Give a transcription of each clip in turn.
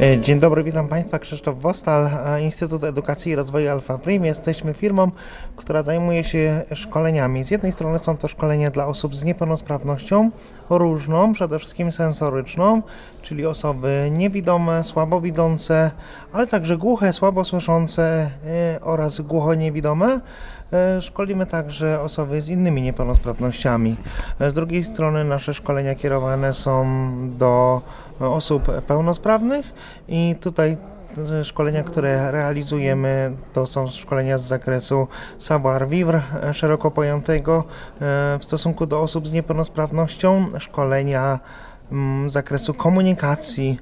E, Dzień dobry, witam Państwa. Krzysztof Wostal, Instytut Edukacji i Rozwoju Alfa Prim. Jesteśmy firmą, która zajmuje się szkoleniami. Z jednej strony są to szkolenia dla osób z niepełnosprawnością różną, przede wszystkim sensoryczną, czyli osoby niewidome, słabowidzące, ale także głuche, słabosłyszące e, oraz głuchoniewidome. E, Szkolimy także osoby z innymi niepełnosprawnościami. Z drugiej strony nasze szkolenia kierowane są do osób pełnosprawnych i tutaj szkolenia, które realizujemy, to są szkolenia z zakresu savoir-vivre e, szeroko pojętego e, w stosunku do osób z niepełnosprawnością, szkolenia mm, z zakresu komunikacji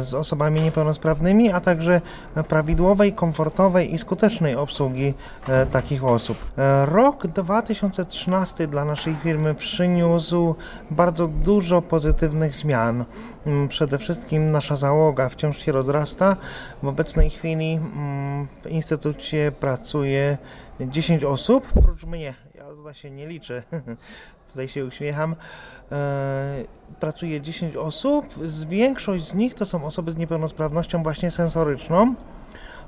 z osobami niepełnosprawnymi, a także prawidłowej, komfortowej i skutecznej obsługi e, takich osób. E, Rok 2013 dla naszej firmy przyniósł bardzo dużo pozytywnych zmian. Mm, Przede wszystkim nasza załoga wciąż się rozrasta. W obecnej chwili mm, w instytucie pracuje 10 osób, prócz mnie. Ja tutaj się nie liczę. Tutaj się uśmiecham. E, pracuje 10 osób. Z większość z nich to są osoby z niepełnosprawnością właśnie sensoryczną.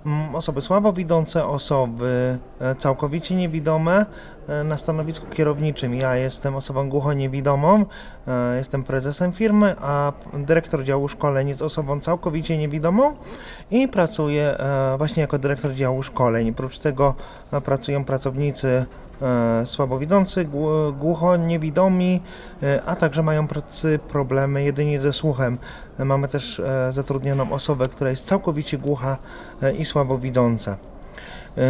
Mm, Osoby słabowidzące, osoby e, całkowicie niewidome e, na stanowisku kierowniczym. Ja jestem osobą głuchoniewidomą, jestem prezesem firmy, a dyrektor działu szkoleń jest osobą całkowicie niewidomą i pracuję właśnie jako dyrektor działu szkoleń. Oprócz tego pracują pracownicy słabowidzący, głu- głuchoniewidomi, e, a także mają pracy problemy jedynie ze słuchem. E, Mamy też e, zatrudnioną osobę, która jest całkowicie głucha e, i słabowidząca. E,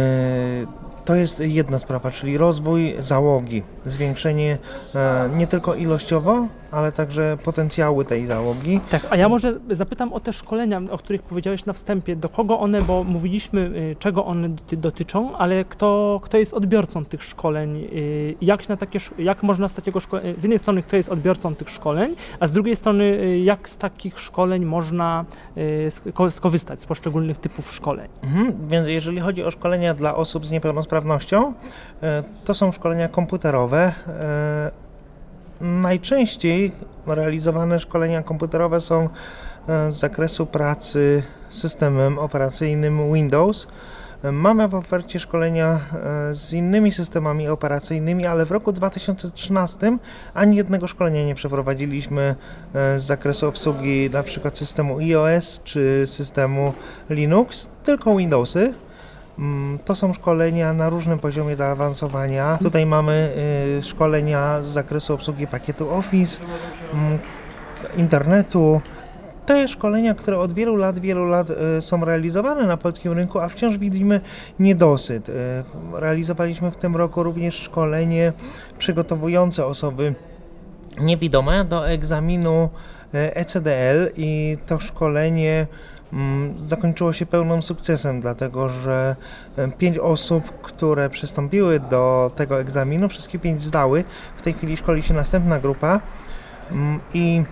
To jest jedna sprawa, czyli rozwój załogi, zwiększenie e, nie tylko ilościowo, ale także potencjały tej załogi. Tak, a ja może zapytam o te szkolenia, o których powiedziałeś na wstępie. Do kogo one, bo mówiliśmy, y, czego one doty- dotyczą, ale kto, kto jest odbiorcą tych szkoleń? y, Jak, się na takie, jak można z takiego szkolenia, z jednej strony kto jest odbiorcą tych szkoleń, a z drugiej strony y, jak z takich szkoleń można y, sko- skorzystać z poszczególnych typów szkoleń? Mhm, więc jeżeli chodzi o szkolenia dla osób z niepełnosprawnością, to są szkolenia komputerowe. Najczęściej realizowane szkolenia komputerowe są e, z zakresu pracy systemem operacyjnym Windows. E, Mamy w ofercie szkolenia e, z innymi systemami operacyjnymi, ale w roku 2013 ani jednego szkolenia nie przeprowadziliśmy z zakresu obsługi przykład systemu iOS czy systemu Linux, tylko Windowsy. Mm, To są szkolenia na różnym poziomie zaawansowania. Tutaj mamy y, szkolenia z zakresu obsługi pakietu Office, mm, internetu. Te szkolenia, które od wielu lat, wielu lat y, są realizowane na polskim rynku, a wciąż widzimy niedosyt. Y, Realizowaliśmy w tym roku również szkolenie przygotowujące osoby niewidome do egzaminu ECDL i to szkolenie zakończyło się pełnym sukcesem, dlatego że e, pięć osób, które przystąpiły do tego egzaminu, wszystkie pięć zdały. W tej chwili szkoli się następna grupa Mm, i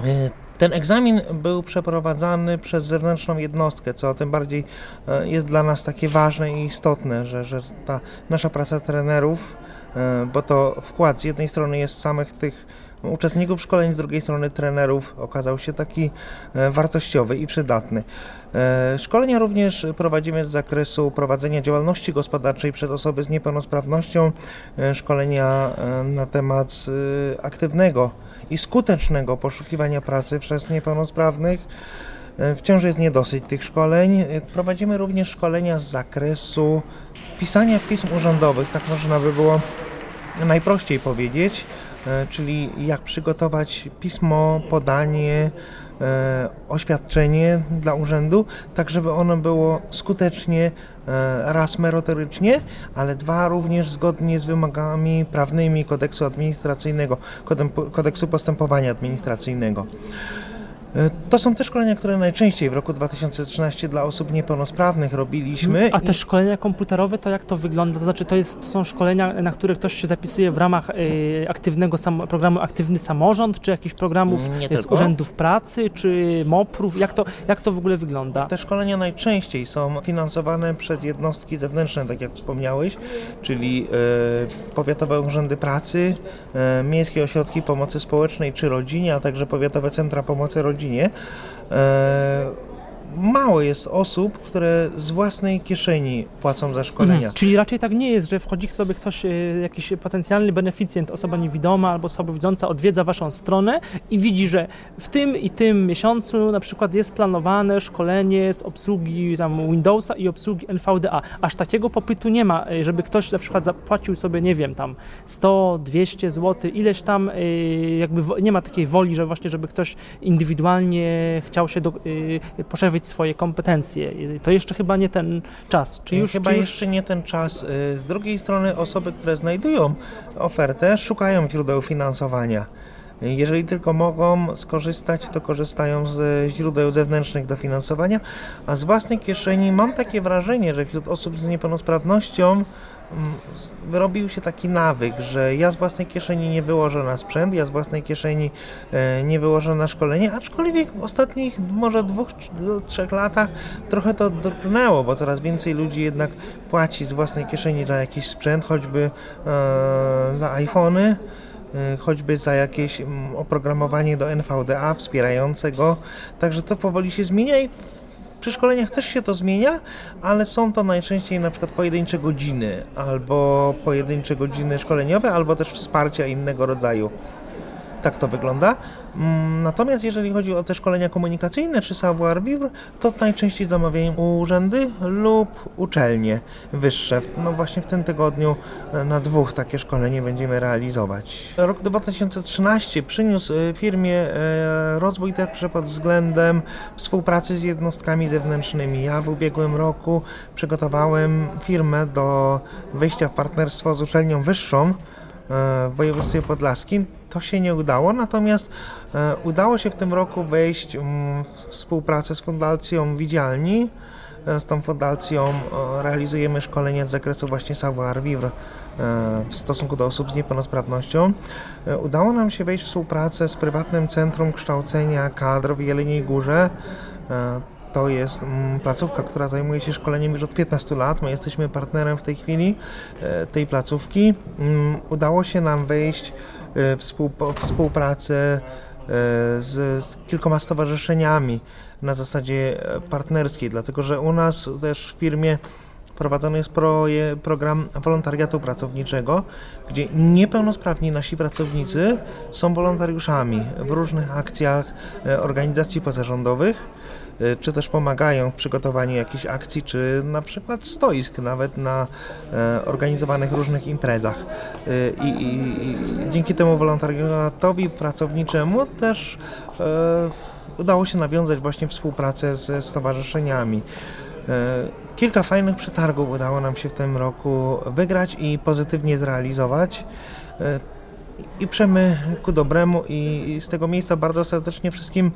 e, ten egzamin był przeprowadzany przez zewnętrzną jednostkę, co tym bardziej e, jest dla nas takie ważne i istotne, że, że ta nasza praca trenerów, bo to wkład z jednej strony jest samych tych uczestników szkoleń, z drugiej strony trenerów okazał się taki e, wartościowy i przydatny. E, Szkolenia również prowadzimy z zakresu prowadzenia działalności gospodarczej przez osoby z niepełnosprawnością, e, szkolenia na temat aktywnego i skutecznego poszukiwania pracy przez niepełnosprawnych. Wciąż jest niedosyć tych szkoleń. Prowadzimy również szkolenia z zakresu pisania pism urzędowych, tak można by było najprościej powiedzieć, czyli jak przygotować pismo, podanie, e, oświadczenie dla urzędu, tak żeby ono było skutecznie e, raz merytorycznie, ale dwa również zgodnie z wymogami prawnymi kodeksu administracyjnego, kodeksu postępowania administracyjnego. E, To są te szkolenia, które najczęściej w roku 2013 dla osób niepełnosprawnych robiliśmy. A te szkolenia komputerowe, to jak to wygląda? To znaczy, to, jest, to są szkolenia, na które ktoś się zapisuje w ramach y, aktywnego sam, programu Aktywny Samorząd, czy jakichś programów Nie z tylko. urzędów pracy, czy MOPR-ów? Jak to, jak to w ogóle wygląda? Te szkolenia najczęściej są finansowane przez jednostki zewnętrzne, tak jak wspomniałeś, czyli e, powiatowe urzędy pracy, e, miejskie ośrodki pomocy społecznej czy rodzinie, a także powiatowe centra pomocy rodzinie. E, mało jest osób, które z własnej kieszeni płacą za szkolenia. Mhm. Czyli raczej tak nie jest, że wchodzi sobie ktoś, y, jakiś potencjalny beneficjent, osoba niewidoma albo osoba widząca, odwiedza waszą stronę i widzi, że w tym i tym miesiącu na przykład jest planowane szkolenie z obsługi tam Windowsa i obsługi NVDA. Aż takiego popytu nie ma, y, żeby ktoś na przykład zapłacił sobie, nie wiem, tam 100, 200 zł, ileś tam, y, jakby nie ma takiej woli, że właśnie, żeby ktoś indywidualnie chciał się do, y, poszerzyć swoje kompetencje. To jeszcze chyba nie ten czas. Czy już, Chyba czy już... jeszcze nie ten czas. Y, Z drugiej strony osoby, które znajdują ofertę, szukają źródeł finansowania. Jeżeli tylko mogą skorzystać, to korzystają z źródeł zewnętrznych dofinansowania, a z własnej kieszeni mam takie wrażenie, że wśród osób z niepełnosprawnością mm, wyrobił się taki nawyk, że ja z własnej kieszeni nie wyłożę na sprzęt, ja z własnej kieszeni e, nie wyłożę na szkolenie, aczkolwiek w ostatnich może dwóch, trzech latach trochę to drgnęło, bo coraz więcej ludzi jednak płaci z własnej kieszeni za jakiś sprzęt, choćby e, za iPhony, e, choćby za jakieś mm, oprogramowanie do NVDA wspierające go. Także to powoli się zmienia i przy szkoleniach też się to zmienia, ale są to najczęściej na przykład pojedyncze godziny, albo pojedyncze godziny szkoleniowe, albo też wsparcia innego rodzaju. Tak to wygląda. Mm, Natomiast jeżeli chodzi o te szkolenia komunikacyjne czy savoir vivre, to najczęściej zamawiają urzędy lub uczelnie wyższe. No właśnie w tym tygodniu e, na dwóch takie szkolenie będziemy realizować. Rok 2013 przyniósł e, firmie e, rozwój także pod względem współpracy z jednostkami zewnętrznymi. Ja w ubiegłym roku przygotowałem firmę do wejścia w partnerstwo z uczelnią wyższą w województwie podlaskim. To się nie udało, natomiast e, udało się w tym roku wejść mm, w współpracę z Fundacją Widzialni. E, Z tą fundacją e, realizujemy szkolenia z zakresu właśnie savoir vivre w stosunku do osób z niepełnosprawnością. Udało nam się wejść w współpracę z prywatnym Centrum Kształcenia Kadr w Jeleniej Górze. To jest mm, placówka, która zajmuje się szkoleniem już od 15 lat. My jesteśmy partnerem w tej chwili tej placówki. Mm, Udało się nam wejść współpracę e, z, kilkoma stowarzyszeniami na zasadzie e, partnerskiej, dlatego że u nas też w firmie prowadzony jest proje, program wolontariatu pracowniczego, gdzie niepełnosprawni nasi pracownicy są wolontariuszami w różnych akcjach e, organizacji pozarządowych. e, czy też pomagają w przygotowaniu jakichś akcji, czy na przykład stoisk nawet na e, organizowanych różnych imprezach. E, I, i, I dzięki temu wolontariatowi pracowniczemu też udało się nawiązać właśnie współpracę ze stowarzyszeniami. Kilka fajnych przetargów udało nam się w tym roku wygrać i pozytywnie zrealizować. I przemy ku dobremu i z tego miejsca bardzo serdecznie wszystkim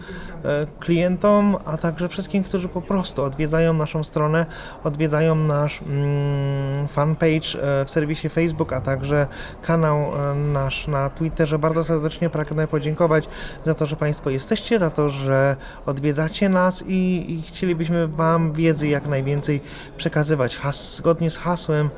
e, klientom, a także wszystkim, którzy po prostu odwiedzają naszą stronę, odwiedzają nasz mm, fanpage e, w serwisie Facebook, a także kanał e, nasz na Twitterze. Bardzo serdecznie pragnę podziękować za to, że Państwo jesteście, za to, że odwiedzacie nas i, i chcielibyśmy Wam wiedzy jak najwięcej przekazywać. Has, zgodnie z hasłem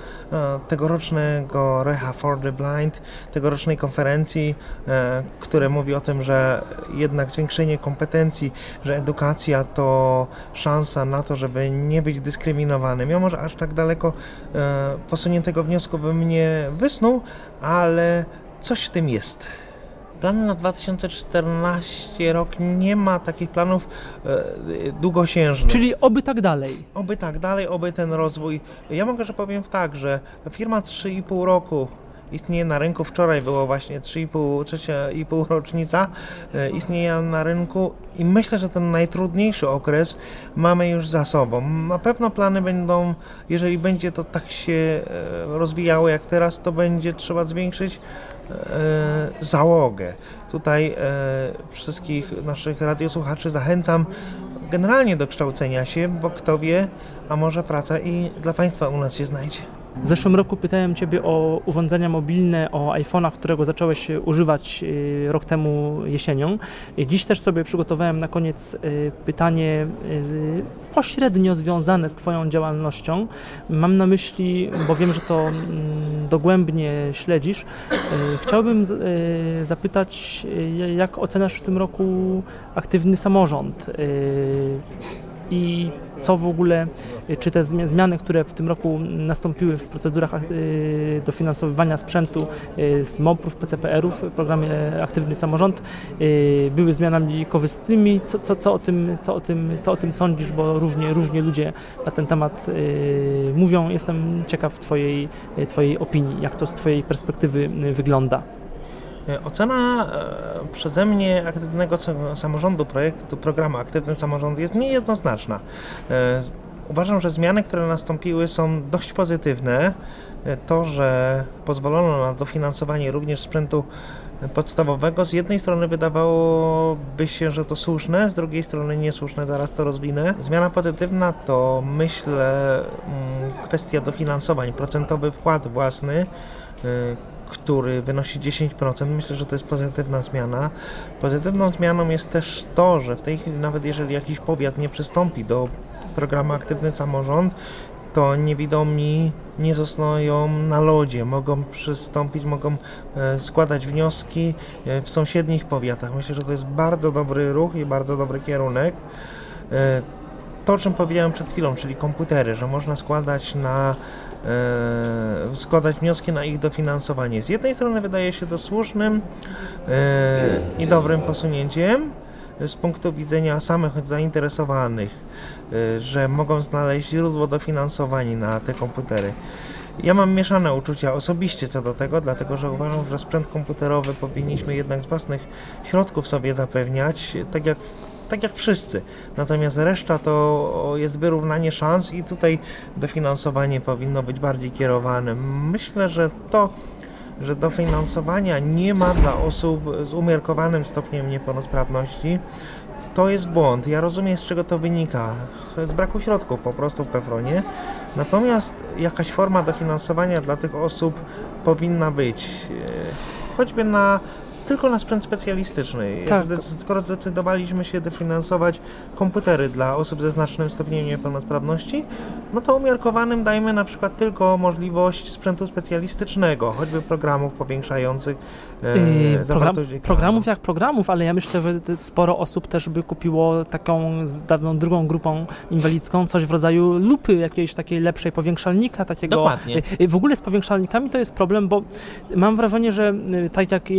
tegorocznego Reha for the Blind, tegorocznej konferencji, e, które mówi o tym, że jednak zwiększenie kompetencji, że edukacja to szansa na to, żeby nie być dyskryminawanym. Ja może aż tak daleko e, posuniętego wniosku bym nie wysnuł, ale coś w tym jest. Plany na 2014 rok nie ma takich planów e, długosiężnych. Czyli oby tak dalej. Oby tak dalej, oby ten rozwój. Ja mogę, że powiem tak, że firma 3,5 roku istnieje na rynku. Wczoraj było właśnie 3,5, trzecia i pół rocznica e, istnienia na rynku i myślę, że ten najtrudniejszy okres mamy już za sobą. Na pewno plany będą, jeżeli będzie to tak się e, rozwijało jak teraz, to będzie trzeba zwiększyć załogę. Tutaj wszystkich naszych radiosłuchaczy zachęcam generalnie do kształcenia się, bo kto wie, a może praca i dla Państwa u nas się znajdzie. W zeszłym roku pytałem Ciebie o urządzenia mobilne, o iPhone'a, którego zacząłeś używać y, rok temu jesienią. Dziś też sobie przygotowałem na koniec y, pytanie y, pośrednio związane z Twoją działalnością. Mam na myśli, bo wiem, że to mm, dogłębnie śledzisz. Chciałbym zapytać, jak oceniasz w tym roku aktywny samorząd? I co w ogóle, y, czy te zmiany, które w tym roku nastąpiły w procedurach y, dofinansowywania sprzętu y, z MOP-ów, PCPR-ów w programie Aktywny Samorząd były zmianami korzystnymi. Co, co, co, o tym, co, o tym, co o tym sądzisz, bo różnie, różnie ludzie na ten temat mówią. Jestem ciekaw twojej, twojej opinii, jak to z Twojej perspektywy wygląda. E, ocena e, przeze mnie aktywnego samorządu projektu, programu Aktywny Samorząd jest niejednoznaczna. E, uważam, że zmiany, które nastąpiły są dość pozytywne. To, że pozwolono na dofinansowanie również sprzętu podstawowego, z jednej strony wydawałoby się, że to słuszne, z drugiej strony niesłuszne, zaraz to rozwinę. Zmiana pozytywna to myślę mm, kwestia dofinansowań, procentowy wkład własny, który wynosi 10%. Myślę, że to jest pozytywna zmiana. Pozytywną zmianą jest też to, że w tej chwili nawet jeżeli jakiś powiat nie przystąpi do programu Aktywny Samorząd, to niewidomi nie zostają na lodzie, mogą przystąpić, mogą e, składać wnioski e, w sąsiednich powiatach. Myślę, że to jest bardzo dobry ruch i bardzo dobry kierunek. To, o czym powiedziałem przed chwilą, czyli komputery, że można składać na e, składać wnioski na ich dofinansowanie. Z jednej strony wydaje się to słusznym e, i dobrym posunięciem z punktu widzenia samych zainteresowanych, e, że mogą znaleźć źródło dofinansowania na te komputery. Ja mam mieszane uczucia osobiście co do tego, dlatego że uważam, że sprzęt komputerowy powinniśmy jednak z własnych środków sobie zapewniać, tak jak tak jak wszyscy. Natomiast reszta to jest wyrównanie szans i tutaj dofinansowanie powinno być bardziej kierowane. Myślę, że to że dofinansowania nie ma dla osób z umiarkowanym stopniem niepełnosprawności, to jest błąd. Ja rozumiem, z czego to wynika. Z braku środków po prostu w Pefronie. Natomiast jakaś forma dofinansowania dla tych osób powinna być. E, choćby na tylko na sprzęt specjalistyczny. Tak. Skoro zdecydowaliśmy się dofinansować komputery dla osób ze znacznym stopniem niepełnosprawności, no to umiarkowanym dajmy na przykład tylko możliwość sprzętu specjalistycznego, choćby programów powiększających e, yy, Program, Programów jak programów, ale ja myślę, że sporo osób też by kupiło taką dawną drugą grupą inwalidzką coś w rodzaju lupy jakiejś takiej lepszej powiększalnika, takiego. Dokładnie. E, w ogóle z powiększalnikami to jest problem, bo mam wrażenie, że e, tak jak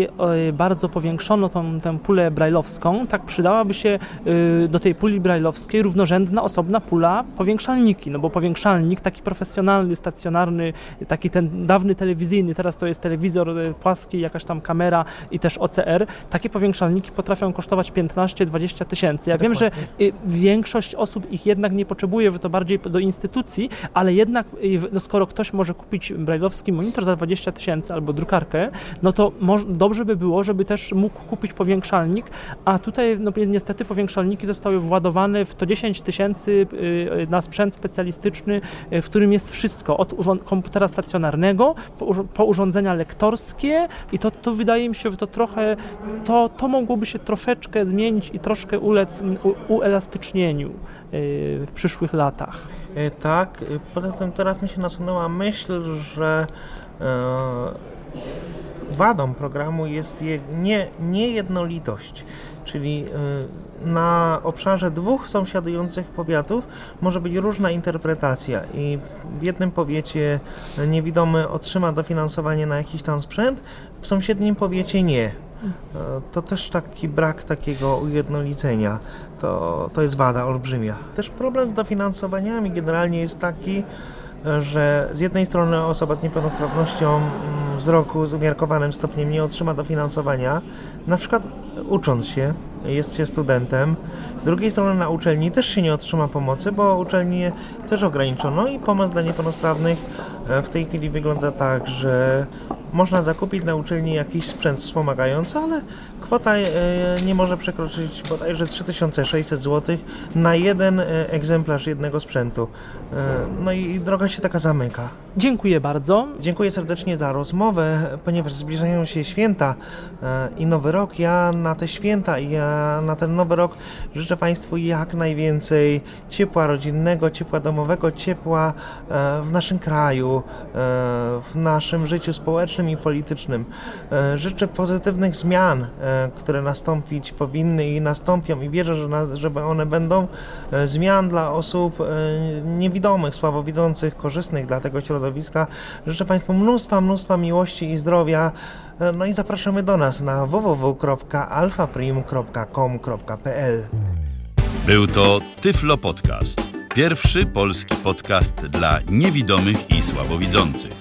bardzo powiększono tą, tę pulę brajlowską, tak przydałaby się y, do tej puli brajlowskiej równorzędna osobna pula powiększalniki, no bo powiększalnik taki profesjonalny, stacjonarny, taki ten dawny telewizyjny, teraz to jest telewizor y, płaski, jakaś tam kamera i też OCR, takie powiększalniki potrafią kosztować 15-20 tysięcy. Ja wiem, że y, większość osób ich jednak nie potrzebuje, to bardziej do instytucji, ale jednak no skoro ktoś może kupić brajlowski monitor za 20 tysięcy albo drukarkę, no to dobrze by było, żeby też mógł kupić powiększalnik, a tutaj no, niestety powiększalniki zostały władowane w to 10 tysięcy y, na sprzęt specjalistyczny, y, w którym jest wszystko, od komputera stacjonarnego po, po urządzenia lektorskie i to, to wydaje mi się, że to trochę, to, to mogłoby się troszeczkę zmienić i troszkę ulec u, uelastycznieniu y, w przyszłych latach. E, tak, poza tym teraz mi się nasunęła myśl, że e, wadą programu jest je, nie, niejednolitość, czyli y, na obszarze dwóch sąsiadujących powiatów może być różna interpretacja i w jednym powiecie niewidomy otrzyma dofinansowanie na jakiś tam sprzęt, w sąsiednim powiecie nie. Y, to też taki brak takiego ujednolicenia, to, to jest wada olbrzymia. Też problem z dofinansowaniami generalnie jest taki, że z jednej strony osoba z niepełnosprawnością mm, wzroku z umiarkowanym stopniem nie otrzyma dofinansowania, na przykład ucząc się, jest się studentem. Z drugiej strony na uczelni też się nie otrzyma pomocy, bo uczelnie też ograniczono i pomoc dla niepełnosprawnych E, W tej chwili wygląda tak, że można zakupić na uczelni jakiś sprzęt wspomagający, ale kwota e, nie może przekroczyć bodajże 3600 zł na jeden e, egzemplarz jednego sprzętu. E, No i droga się taka zamyka. Dziękuję bardzo. Dziękuję serdecznie za rozmowę, ponieważ zbliżają się święta i Nowy Rok. Ja na te święta i ja na ten Nowy Rok życzę Państwu jak najwięcej ciepła rodzinnego, ciepła domowego, ciepła w naszym kraju, w naszym życiu społecznym i politycznym. Życzę pozytywnych zmian, które nastąpić powinny i nastąpią i wierzę, że, na, że one będą e, zmian dla osób e, niewidomych, słabowidzących, korzystnych dla tego środowiska. Życzę Państwu mnóstwa, mnóstwa miłości i zdrowia. E, No i zapraszamy do nas na www.alfaprim.com.pl Był to Tyflo Podcast. Pierwszy polski podcast dla niewidomych i słabowidzących.